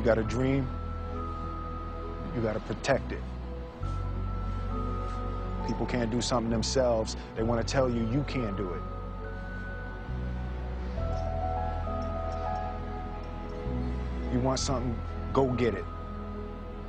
You got a dream, you got to protect it. People can't do something themselves, they want to tell you you can't do it. You want something, go get it.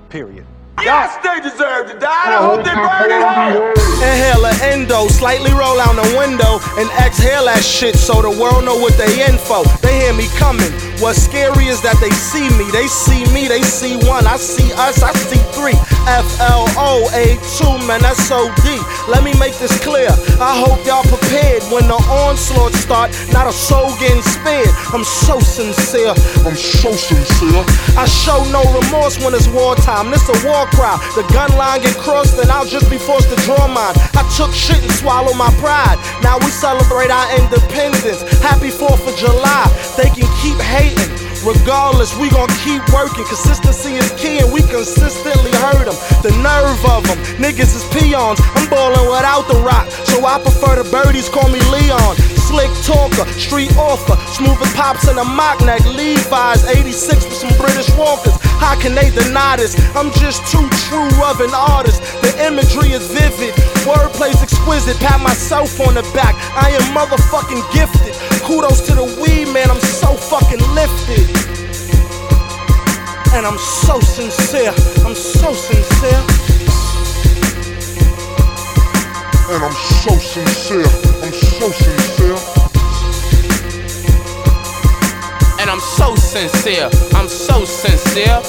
Period. Yes, they deserve to die. I hope they burn in hell. Inhale a endo, slightly roll out the window and exhale that shit so the world know what they in for. They hear me coming. What's scary is that they see me. They see me, they see one. I see us, I see three. F L O A 2, man, that's so deep. Let me make this clear. I hope y'all prepared when the onslaught start. Not a soul getting spared. I'm so sincere. I'm so sincere. I show no remorse when it's wartime. This a war cry. The gun line get crossed, and I'll just be forced to draw mine. I took shit and swallowed my pride. Now we celebrate our independence. Happy 4th of July. They can keep hating. Regardless, we gon' keep working. Consistency is key, and we consistently hurt them. The nerve of them. Niggas is peons. I'm ballin' without the rock, so I prefer the birdies call me Leon. Slick street offer, as pops in a mock neck. Levi's 86 with some British walkers. How can they deny this? I'm just too true of an artist. The imagery is vivid, wordplay's exquisite. Pat myself on the back. I am motherfucking gifted. Kudos to the weed, man. I'm so fucking lifted. And I'm so sincere. I'm so sincere. And I'm so sincere. I'm so sincere. I'm so sincere. I'm so sincere.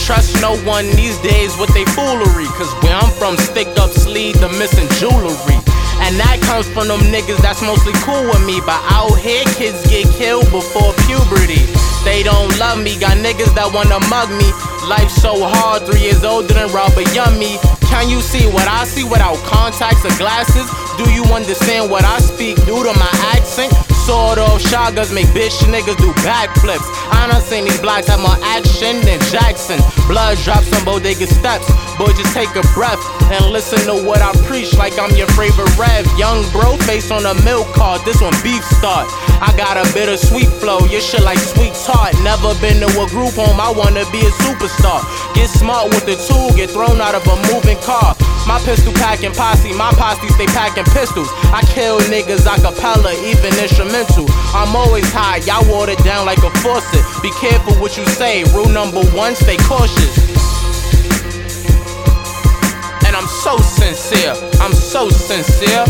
Trust no one these days with they foolery. Cause where I'm from, stick up sleeve the missing jewelry. And that comes from them niggas that's mostly cool with me. But out here, kids get killed before puberty. They don't love me, got niggas that wanna mug me. Life so hard, three years older than Robert Yummy. Can you see what I see without contacts or glasses? Do you understand what I speak due to my accent? Sort of shotguns make bitch niggas do backflips. I done seen these blocks have more action than Jackson. Blood drops on bodega steps. Boy, just take a breath and listen to what I preach like I'm your favorite rev. Young bro, face on a milk card. This one beef start. I got a bittersweet flow. Your shit like sweet tart. Never been to a group home. I wanna be a superstar. Get smart with the tool. Get thrown out of a moving car. My pistol packing posse, my posse stay packing pistols. I kill niggas a cappella, even instrumental. I'm always high, y'all water down like a faucet. Be careful what you say. Rule number one, stay cautious. And I'm so sincere, I'm so sincere.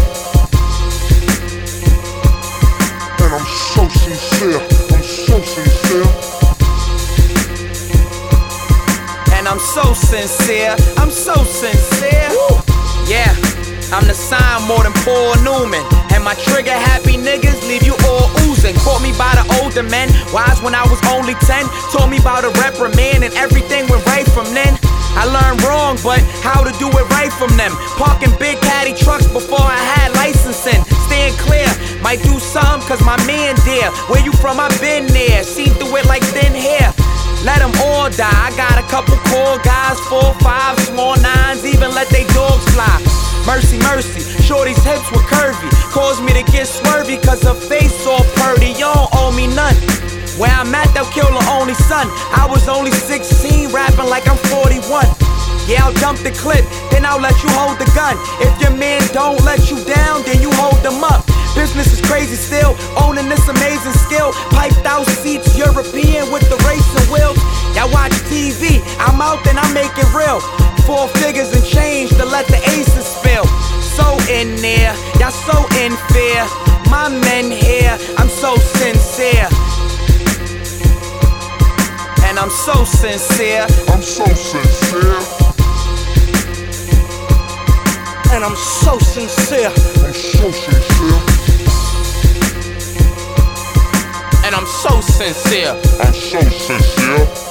And I'm so sincere. Sincere, I'm so sincere. Yeah, I'm the sign more than Paul Newman. And my trigger happy niggas leave you all oozing. Caught me by the older men, wise when I was only 10. Told me about a reprimand and everything went right from then. I learned wrong, but how to do it right from them. Parking big caddy trucks before I had licensing. Staying clear, might do some cause my man there. Where you from? i been there. Seen through it like thin hair. Let them all die. I got core guys, four, five, small nines, even let they dogs fly. Mercy, mercy, shorty's hips were curvy. Caused me to get swervy, cause her face all purty. You don't owe me none. Where I'm at, they'll kill her only son. I was only 16, rapping like I'm 41. Yeah, I'll jump the clip, then I'll let you hold the gun. If your man don't let you down, then you hold them up. Business is crazy still, owning this amazing skill. Piped Out, then I make it real. Four figures and change to let the aces spill. So in there, y'all so in fear. My men here, I'm so sincere. And I'm so sincere. I'm so sincere. And I'm so sincere. I'm so sincere. And I'm so sincere. I'm so sincere.